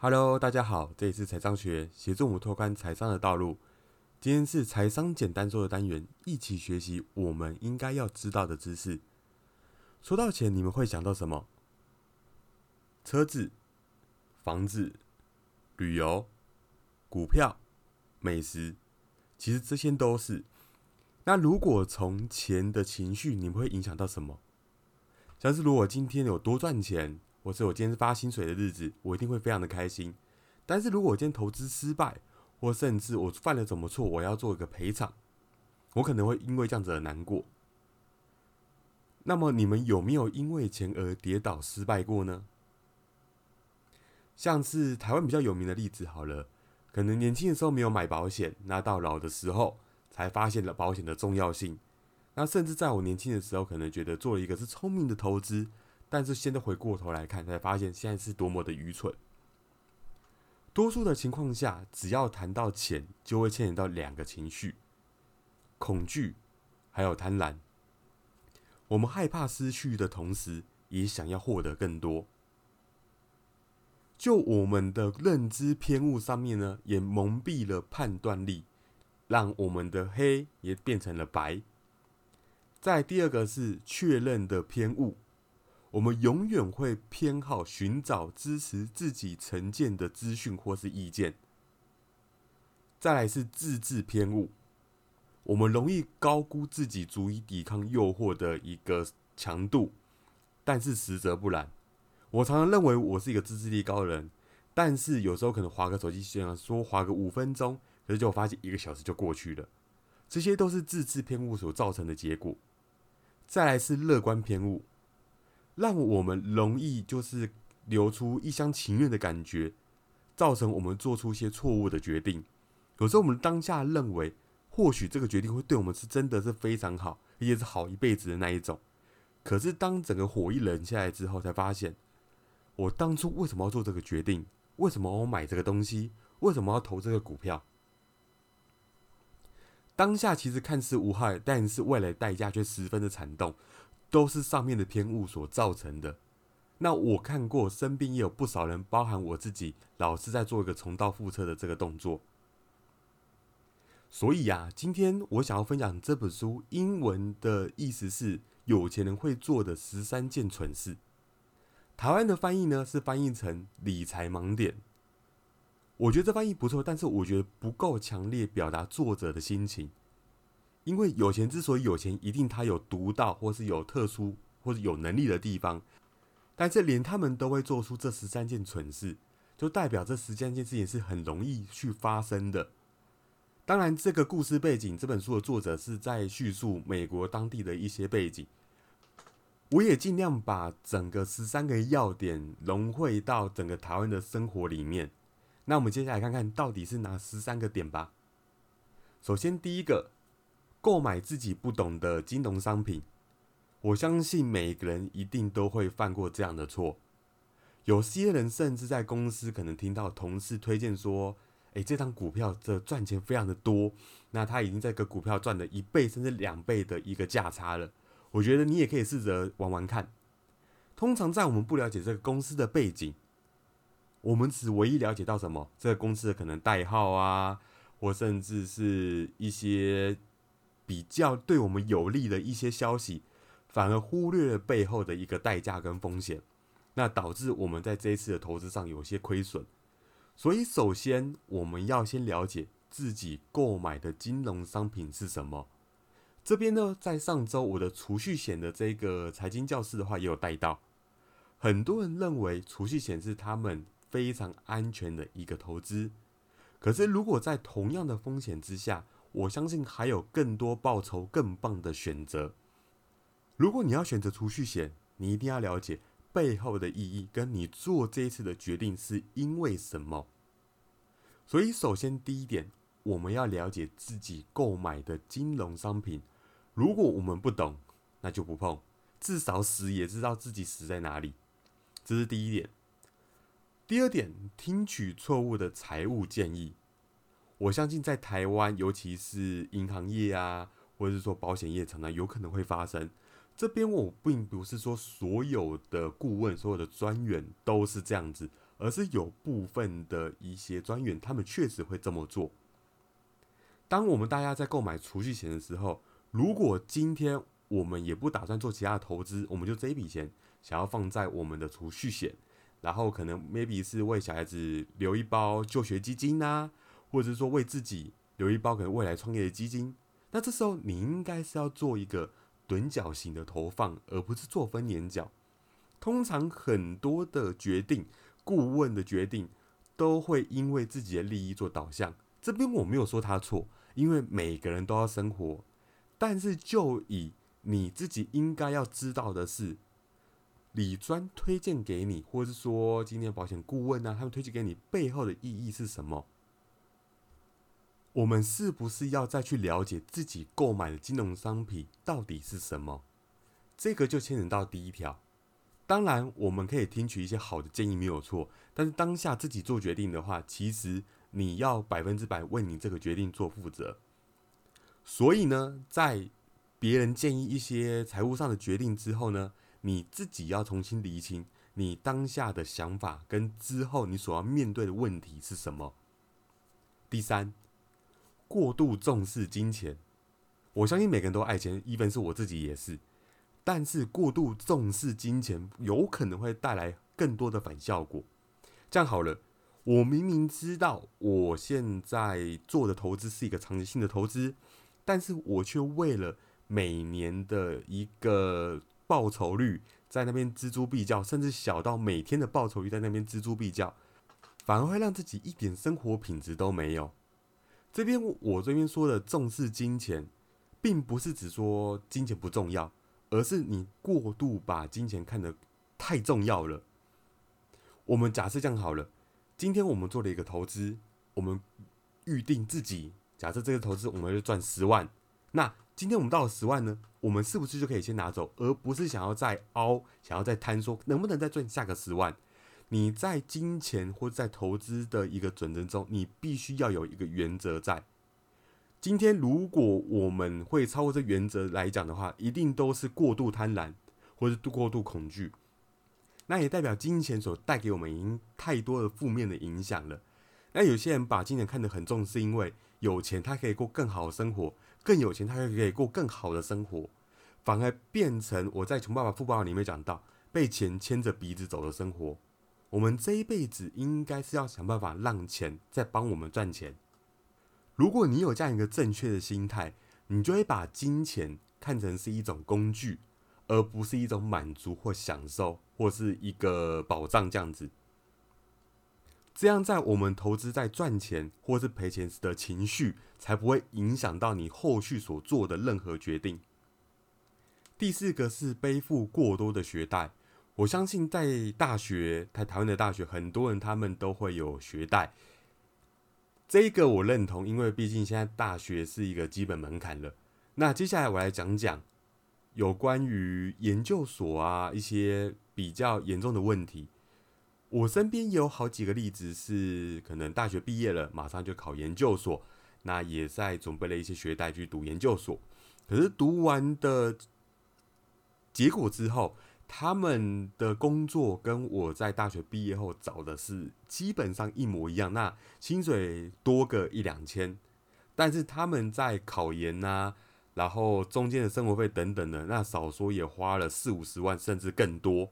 Hello，大家好，这里是财商学，协助我们拓宽财商的道路。今天是财商简单说的单元，一起学习我们应该要知道的知识。说到钱，你们会想到什么？车子、房子、旅游、股票、美食，其实这些都是。那如果从钱的情绪，你们会影响到什么？像是如果今天有多赚钱。或是我今天是发薪水的日子，我一定会非常的开心。但是如果我今天投资失败，或甚至我犯了什么错，我要做一个赔偿，我可能会因为这样子而难过。那么你们有没有因为钱而跌倒失败过呢？像是台湾比较有名的例子，好了，可能年轻的时候没有买保险，那到老的时候才发现了保险的重要性。那甚至在我年轻的时候，可能觉得做了一个是聪明的投资。但是现在回过头来看，才发现现在是多么的愚蠢。多数的情况下，只要谈到钱，就会牵连到两个情绪：恐惧，还有贪婪。我们害怕失去的同时，也想要获得更多。就我们的认知偏误上面呢，也蒙蔽了判断力，让我们的黑也变成了白。在第二个是确认的偏误。我们永远会偏好寻找支持自己成见的资讯或是意见。再来是自制偏误，我们容易高估自己足以抵抗诱惑的一个强度，但是实则不然。我常常认为我是一个自制力高的人，但是有时候可能划个手机，想说划个五分钟，可是就发现一个小时就过去了。这些都是自制偏误所造成的结果。再来是乐观偏误。让我们容易就是流出一厢情愿的感觉，造成我们做出一些错误的决定。有时候我们当下认为，或许这个决定会对我们是真的是非常好，而且是好一辈子的那一种。可是当整个火一冷下来之后，才发现，我当初为什么要做这个决定？为什么我买这个东西？为什么要投这个股票？当下其实看似无害，但是未来代价却十分的惨痛。都是上面的偏误所造成的。那我看过身边也有不少人，包含我自己，老是在做一个重蹈覆辙的这个动作。所以呀，今天我想要分享这本书，英文的意思是有钱人会做的十三件蠢事。台湾的翻译呢是翻译成理财盲点。我觉得这翻译不错，但是我觉得不够强烈表达作者的心情。因为有钱之所以有钱，一定他有独到，或是有特殊，或者有能力的地方。但是连他们都会做出这十三件蠢事，就代表这十三件事情是很容易去发生的。当然，这个故事背景，这本书的作者是在叙述美国当地的一些背景。我也尽量把整个十三个要点融汇到整个台湾的生活里面。那我们接下来看看到底是哪十三个点吧。首先，第一个。购买自己不懂的金融商品，我相信每个人一定都会犯过这样的错。有些人甚至在公司可能听到同事推荐说：“诶，这张股票的赚钱非常的多，那他已经在个股票赚了一倍甚至两倍的一个价差了。”我觉得你也可以试着玩玩看。通常在我们不了解这个公司的背景，我们只唯一了解到什么？这个公司的可能代号啊，或甚至是一些。比较对我们有利的一些消息，反而忽略了背后的一个代价跟风险，那导致我们在这一次的投资上有些亏损。所以，首先我们要先了解自己购买的金融商品是什么。这边呢，在上周我的储蓄险的这个财经教室的话，也有带到。很多人认为储蓄险是他们非常安全的一个投资，可是如果在同样的风险之下，我相信还有更多报酬更棒的选择。如果你要选择储蓄险，你一定要了解背后的意义，跟你做这一次的决定是因为什么。所以，首先第一点，我们要了解自己购买的金融商品。如果我们不懂，那就不碰，至少死也知道自己死在哪里。这是第一点。第二点，听取错误的财务建议。我相信在台湾，尤其是银行业啊，或者是说保险业，常常有可能会发生。这边我并不是说所有的顾问、所有的专员都是这样子，而是有部分的一些专员，他们确实会这么做。当我们大家在购买储蓄险的时候，如果今天我们也不打算做其他的投资，我们就这一笔钱想要放在我们的储蓄险，然后可能 maybe 是为小孩子留一包就学基金呐，或者是说为自己留一包可能未来创业的基金。那这时候你应该是要做一个趸角型的投放，而不是做分年角。通常很多的决定，顾问的决定都会因为自己的利益做导向。这边我没有说他错，因为每个人都要生活。但是就以你自己应该要知道的是，李专推荐给你，或者是说今天保险顾问呢，他们推荐给你背后的意义是什么？我们是不是要再去了解自己购买的金融商品到底是什么？这个就牵扯到第一条。当然，我们可以听取一些好的建议，没有错。但是当下自己做决定的话，其实你要百分之百为你这个决定做负责。所以呢，在别人建议一些财务上的决定之后呢，你自己要重新厘清你当下的想法跟之后你所要面对的问题是什么。第三。过度重视金钱，我相信每个人都爱钱，even 是我自己也是。但是过度重视金钱，有可能会带来更多的反效果。这样好了，我明明知道我现在做的投资是一个长期性的投资，但是我却为了每年的一个报酬率在那边锱铢必较，甚至小到每天的报酬率在那边锱铢必较，反而会让自己一点生活品质都没有。这边我这边说的重视金钱，并不是只说金钱不重要，而是你过度把金钱看得太重要了。我们假设这样好了，今天我们做了一个投资，我们预定自己假设这个投资我们就赚十万，那今天我们到了十万呢，我们是不是就可以先拿走，而不是想要再凹，想要再贪，说能不能再赚下个十万？你在金钱或在投资的一个准则中，你必须要有一个原则在。今天如果我们会超过这原则来讲的话，一定都是过度贪婪或者过度恐惧。那也代表金钱所带给我们已经太多的负面的影响了。那有些人把金钱看得很重，是因为有钱他可以过更好的生活，更有钱他就可以过更好的生活，反而变成我在《穷爸爸富爸爸》里面讲到被钱牵着鼻子走的生活。我们这一辈子应该是要想办法让钱再帮我们赚钱。如果你有这样一个正确的心态，你就会把金钱看成是一种工具，而不是一种满足或享受，或是一个保障这样子。这样在我们投资在赚钱或是赔钱时的情绪，才不会影响到你后续所做的任何决定。第四个是背负过多的学贷。我相信在大学，在台湾的大学，很多人他们都会有学贷。这一个我认同，因为毕竟现在大学是一个基本门槛了。那接下来我来讲讲有关于研究所啊一些比较严重的问题。我身边有好几个例子是，可能大学毕业了，马上就考研究所，那也在准备了一些学贷去读研究所。可是读完的结果之后，他们的工作跟我在大学毕业后找的是基本上一模一样，那薪水多个一两千，但是他们在考研呐，然后中间的生活费等等的，那少说也花了四五十万甚至更多。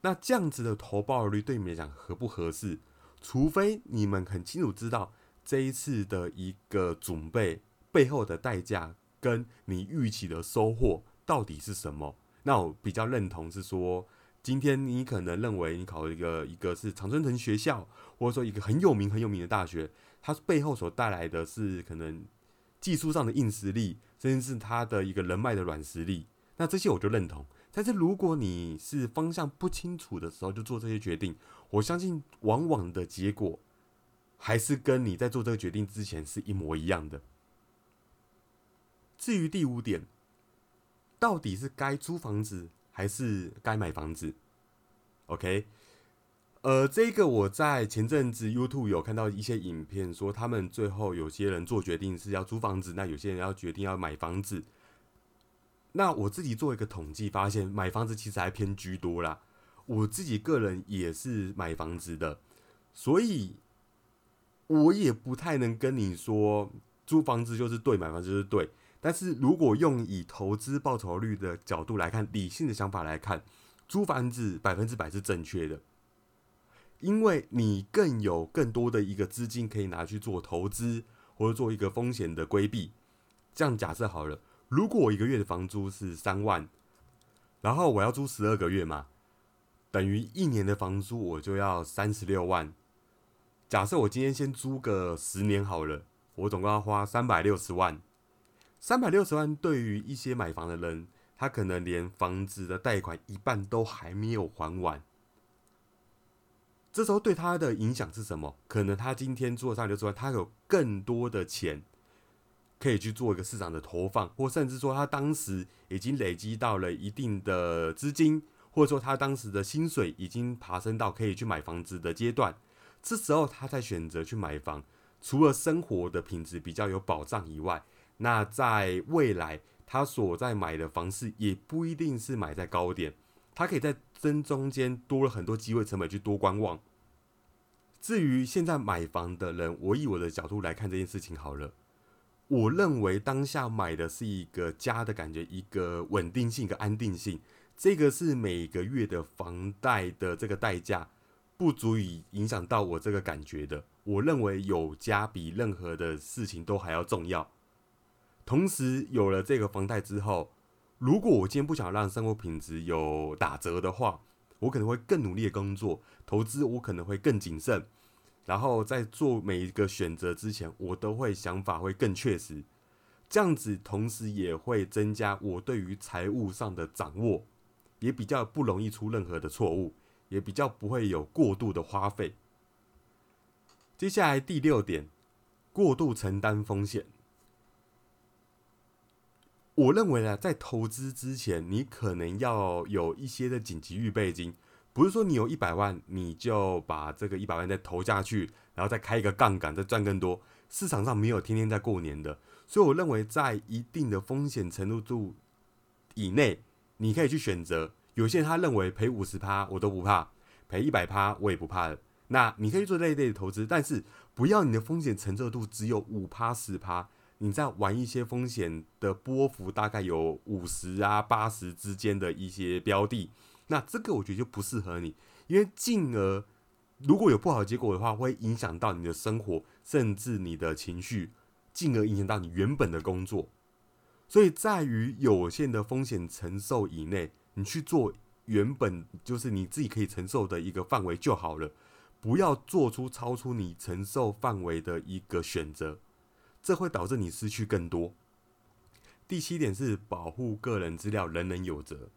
那这样子的投报率对你们来讲合不合适？除非你们很清楚知道这一次的一个准备背后的代价跟你预期的收获到底是什么。那我比较认同是说，今天你可能认为你考一个一个是常春藤学校，或者说一个很有名很有名的大学，它背后所带来的是可能技术上的硬实力，甚至是它的一个人脉的软实力。那这些我就认同。但是如果你是方向不清楚的时候就做这些决定，我相信往往的结果还是跟你在做这个决定之前是一模一样的。至于第五点。到底是该租房子还是该买房子？OK，呃，这个我在前阵子 YouTube 有看到一些影片，说他们最后有些人做决定是要租房子，那有些人要决定要买房子。那我自己做一个统计，发现买房子其实还偏居多啦。我自己个人也是买房子的，所以我也不太能跟你说租房子就是对，买房子就是对。但是如果用以投资报酬率的角度来看，理性的想法来看，租房子百分之百是正确的，因为你更有更多的一个资金可以拿去做投资，或者做一个风险的规避。这样假设好了，如果我一个月的房租是三万，然后我要租十二个月嘛，等于一年的房租我就要三十六万。假设我今天先租个十年好了，我总共要花三百六十万。三百六十万对于一些买房的人，他可能连房子的贷款一半都还没有还完。这时候对他的影响是什么？可能他今天做三百六十万，他有更多的钱可以去做一个市场的投放，或甚至说他当时已经累积到了一定的资金，或者说他当时的薪水已经爬升到可以去买房子的阶段。这时候他才选择去买房，除了生活的品质比较有保障以外。那在未来，他所在买的房市也不一定是买在高点，他可以在真中间多了很多机会成本去多观望。至于现在买房的人，我以我的角度来看这件事情好了，我认为当下买的是一个家的感觉，一个稳定性，一个安定性，这个是每个月的房贷的这个代价不足以影响到我这个感觉的。我认为有家比任何的事情都还要重要。同时有了这个房贷之后，如果我今天不想让生活品质有打折的话，我可能会更努力的工作，投资我可能会更谨慎，然后在做每一个选择之前，我都会想法会更确实。这样子，同时也会增加我对于财务上的掌握，也比较不容易出任何的错误，也比较不会有过度的花费。接下来第六点，过度承担风险。我认为呢，在投资之前，你可能要有一些的紧急预备金，不是说你有一百万，你就把这个一百万再投下去，然后再开一个杠杆，再赚更多。市场上没有天天在过年的，所以我认为在一定的风险程度度以内，你可以去选择。有些人他认为赔五十趴我都不怕，赔一百趴我也不怕的，那你可以做这一类的投资，但是不要你的风险承受度只有五趴十趴。你在玩一些风险的波幅大概有五十啊八十之间的一些标的，那这个我觉得就不适合你，因为进而如果有不好的结果的话，会影响到你的生活，甚至你的情绪，进而影响到你原本的工作。所以在于有限的风险承受以内，你去做原本就是你自己可以承受的一个范围就好了，不要做出超出你承受范围的一个选择。这会导致你失去更多。第七点是保护个人资料，人人有责。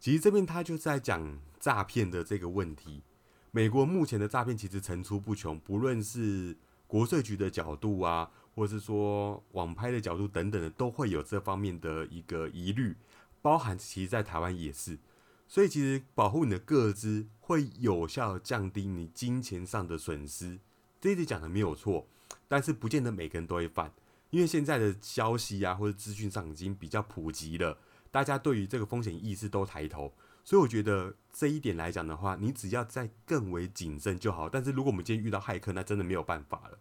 其实这边他就在讲诈骗的这个问题。美国目前的诈骗其实层出不穷，不论是国税局的角度啊，或是说网拍的角度等等的，都会有这方面的一个疑虑。包含其实在台湾也是。所以其实保护你的个资，会有效降低你金钱上的损失。这一点讲的没有错。但是不见得每个人都会犯，因为现在的消息啊或者资讯上已经比较普及了，大家对于这个风险意识都抬头，所以我觉得这一点来讲的话，你只要再更为谨慎就好。但是如果我们今天遇到骇客，那真的没有办法了。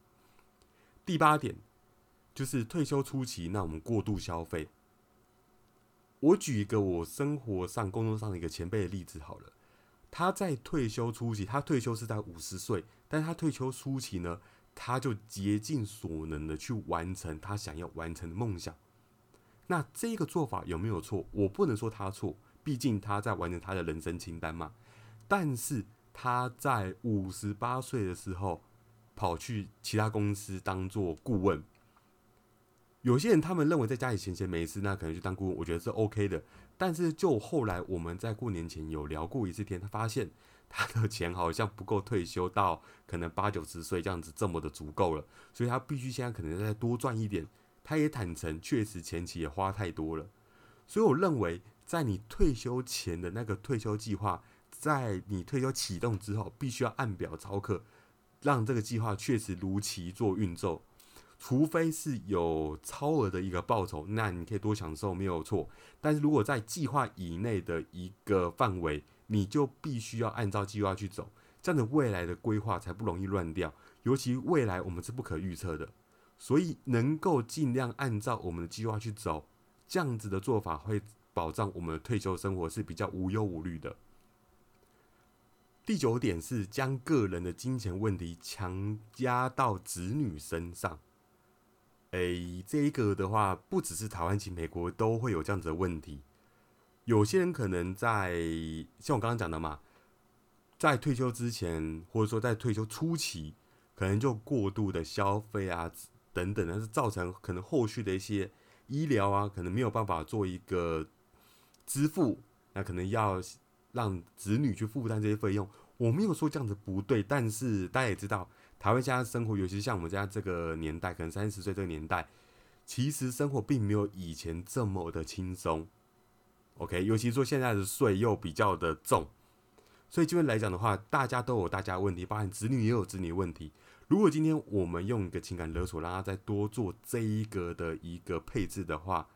第八点就是退休初期，那我们过度消费。我举一个我生活上、工作上的一个前辈的例子好了，他在退休初期，他退休是在五十岁，但是他退休初期呢？他就竭尽所能的去完成他想要完成的梦想。那这个做法有没有错？我不能说他错，毕竟他在完成他的人生清单嘛。但是他在五十八岁的时候跑去其他公司当做顾问。有些人他们认为在家里闲闲没事，那可能去当顾问，我觉得是 OK 的。但是就后来我们在过年前有聊过一次天，他发现。他的钱好像不够退休到可能八九十岁这样子这么的足够了，所以他必须现在可能再多赚一点。他也坦诚，确实前期也花太多了。所以我认为，在你退休前的那个退休计划，在你退休启动之后，必须要按表操课，让这个计划确实如期做运作。除非是有超额的一个报酬，那你可以多享受没有错。但是如果在计划以内的一个范围，你就必须要按照计划去走，这样的未来的规划才不容易乱掉。尤其未来我们是不可预测的，所以能够尽量按照我们的计划去走，这样子的做法会保障我们的退休生活是比较无忧无虑的。第九点是将个人的金钱问题强加到子女身上。诶，这一个的话，不只是台湾，及美国都会有这样子的问题。有些人可能在像我刚刚讲的嘛，在退休之前，或者说在退休初期，可能就过度的消费啊等等，但是造成可能后续的一些医疗啊，可能没有办法做一个支付，那可能要让子女去负担这些费用。我没有说这样子不对，但是大家也知道。台湾现在生活，尤其像我们家这个年代，可能三十岁这个年代，其实生活并没有以前这么的轻松。OK，尤其说现在的税又比较的重，所以这边来讲的话，大家都有大家问题，包含子女也有子女问题。如果今天我们用一个情感勒索，让他再多做这一个的一个配置的话，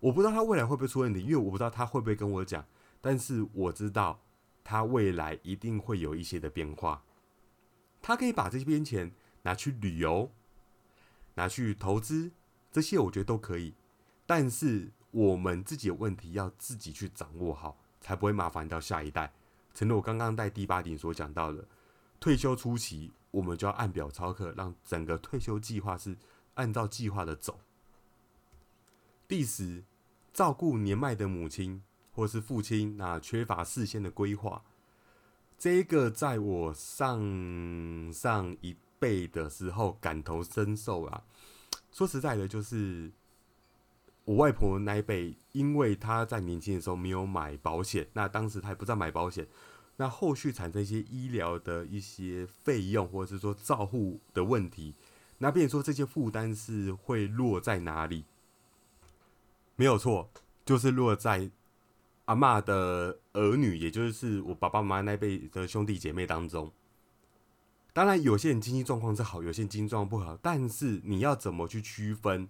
我不知道他未来会不会出问题，因为我不知道他会不会跟我讲，但是我知道他未来一定会有一些的变化。他可以把这些边钱拿去旅游，拿去投资，这些我觉得都可以。但是我们自己的问题要自己去掌握好，才不会麻烦到下一代。成了我刚刚在第八点所讲到的，退休初期我们就要按表操课，让整个退休计划是按照计划的走。第十，照顾年迈的母亲或是父亲，那缺乏事先的规划。这个在我上上一辈的时候感同身受啊。说实在的，就是我外婆那一辈，因为她在年轻的时候没有买保险，那当时她也不知道买保险，那后续产生一些医疗的一些费用，或者是说照护的问题，那变说这些负担是会落在哪里？没有错，就是落在。阿妈的儿女，也就是我爸爸妈妈那辈的兄弟姐妹当中，当然有些人经济状况是好，有些人经济状况不好，但是你要怎么去区分？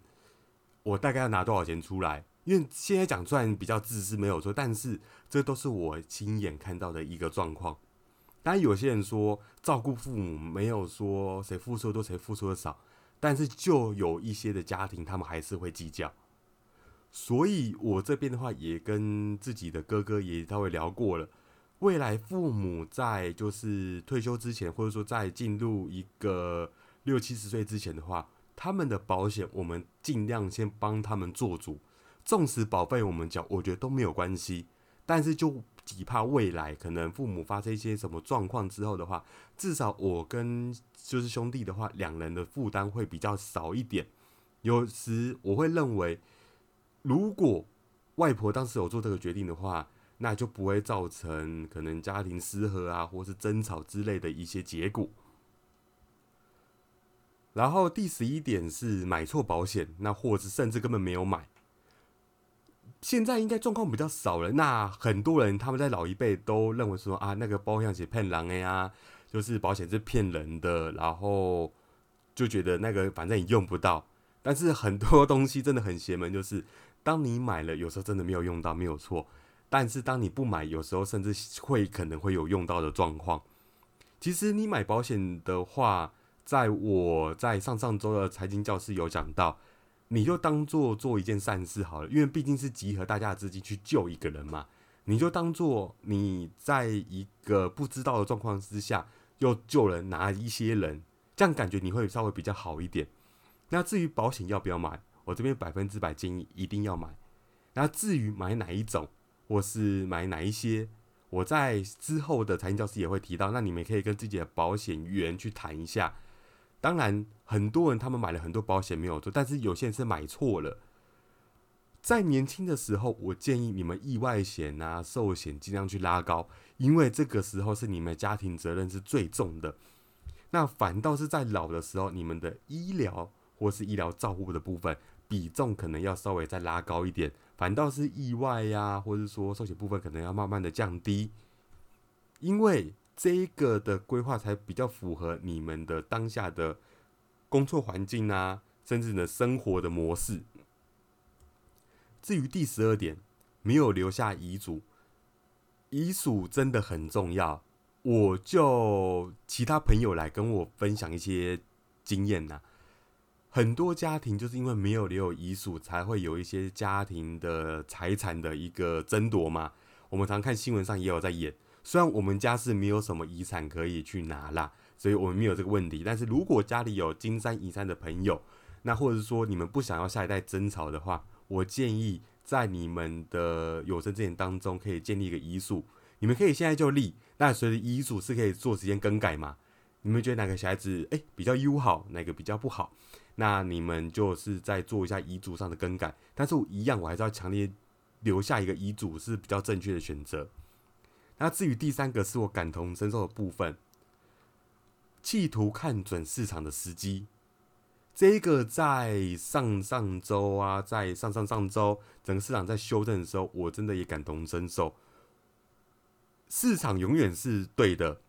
我大概要拿多少钱出来？因为现在讲出来比较自私，没有错，但是这都是我亲眼看到的一个状况。当然有些人说照顾父母没有说谁付出多，谁付出的少，但是就有一些的家庭，他们还是会计较。所以，我这边的话也跟自己的哥哥也稍微聊过了。未来父母在就是退休之前，或者说在进入一个六七十岁之前的话，他们的保险我们尽量先帮他们做主。纵使保费我们缴，我觉得都没有关系。但是就只怕未来可能父母发生一些什么状况之后的话，至少我跟就是兄弟的话，两人的负担会比较少一点。有时我会认为。如果外婆当时有做这个决定的话，那就不会造成可能家庭失和啊，或是争吵之类的一些结果。然后第十一点是买错保险，那或者甚至根本没有买。现在应该状况比较少了。那很多人他们在老一辈都认为说啊，那个保险是骗人的呀，就是保险是骗人的，然后就觉得那个反正也用不到。但是很多东西真的很邪门，就是。当你买了，有时候真的没有用到，没有错。但是当你不买，有时候甚至会可能会有用到的状况。其实你买保险的话，在我在上上周的财经教室有讲到，你就当做做一件善事好了，因为毕竟是集合大家的资金去救一个人嘛。你就当做你在一个不知道的状况之下，又救人拿一些人，这样感觉你会稍微比较好一点。那至于保险要不要买？我这边百分之百建议一定要买。那至于买哪一种，或是买哪一些，我在之后的财经教师也会提到。那你们可以跟自己的保险员去谈一下。当然，很多人他们买了很多保险没有做，但是有些人是买错了。在年轻的时候，我建议你们意外险啊、寿险尽量去拉高，因为这个时候是你们家庭责任是最重的。那反倒是在老的时候，你们的医疗或是医疗照护的部分。比重可能要稍微再拉高一点，反倒是意外呀，或者说寿险部分可能要慢慢的降低，因为这一个的规划才比较符合你们的当下的工作环境啊，甚至呢生活的模式。至于第十二点，没有留下遗嘱，遗嘱真的很重要。我就其他朋友来跟我分享一些经验呐。很多家庭就是因为没有留有遗嘱，才会有一些家庭的财产的一个争夺嘛。我们常看新闻上也有在演。虽然我们家是没有什么遗产可以去拿啦，所以我们没有这个问题。但是如果家里有金山银山的朋友，那或者是说你们不想要下一代争吵的话，我建议在你们的有生之年当中可以建立一个遗嘱。你们可以现在就立，那随着遗嘱是可以做时间更改嘛？你们觉得哪个小孩子诶比较优好，哪个比较不好？那你们就是再做一下遗嘱上的更改。但是我一样，我还是要强烈留下一个遗嘱是比较正确的选择。那至于第三个是我感同身受的部分，企图看准市场的时机，这个在上上周啊，在上上上周整个市场在修正的时候，我真的也感同身受。市场永远是对的，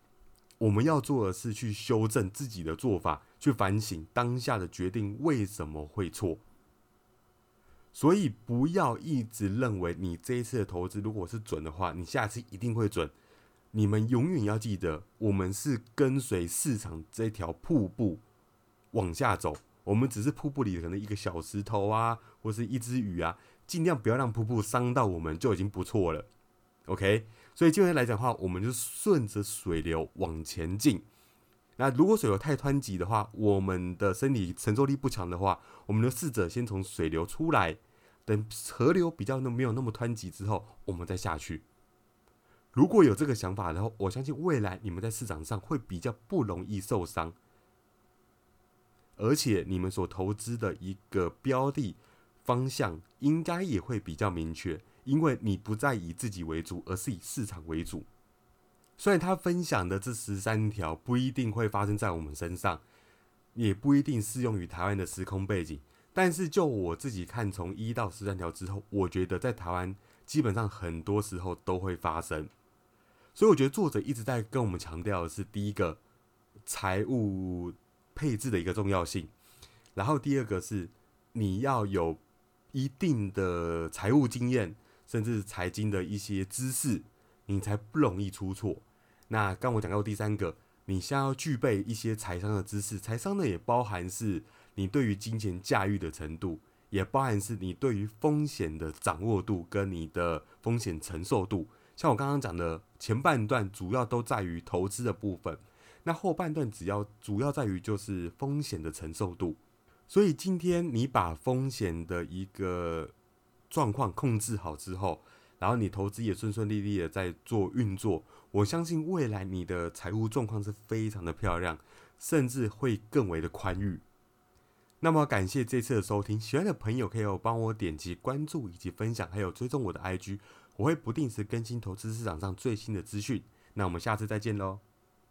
我们要做的是去修正自己的做法，去反省当下的决定为什么会错。所以不要一直认为你这一次的投资如果是准的话，你下次一定会准。你们永远要记得，我们是跟随市场这条瀑布往下走，我们只是瀑布里可能一个小石头啊，或是一只鱼啊，尽量不要让瀑布伤到我们，就已经不错了。OK，所以今天来讲的话，我们就顺着水流往前进。那如果水流太湍急的话，我们的身体承受力不强的话，我们就试着先从水流出来。等河流比较没有那么湍急之后，我们再下去。如果有这个想法的话，我相信未来你们在市场上会比较不容易受伤，而且你们所投资的一个标的方向应该也会比较明确，因为你不再以自己为主，而是以市场为主。虽然他分享的这十三条不一定会发生在我们身上，也不一定适用于台湾的时空背景。但是就我自己看，从一到十三条之后，我觉得在台湾基本上很多时候都会发生。所以我觉得作者一直在跟我们强调的是，第一个财务配置的一个重要性，然后第二个是你要有一定的财务经验，甚至财经的一些知识，你才不容易出错。那刚我讲到第三个，你先要具备一些财商的知识，财商呢也包含是。你对于金钱驾驭的程度，也包含是你对于风险的掌握度跟你的风险承受度。像我刚刚讲的，前半段主要都在于投资的部分，那后半段只要主要在于就是风险的承受度。所以今天你把风险的一个状况控制好之后，然后你投资也顺顺利利的在做运作，我相信未来你的财务状况是非常的漂亮，甚至会更为的宽裕。那么感谢这次的收听，喜欢的朋友可以帮我点击关注以及分享，还有追踪我的 IG，我会不定时更新投资市场上最新的资讯。那我们下次再见喽。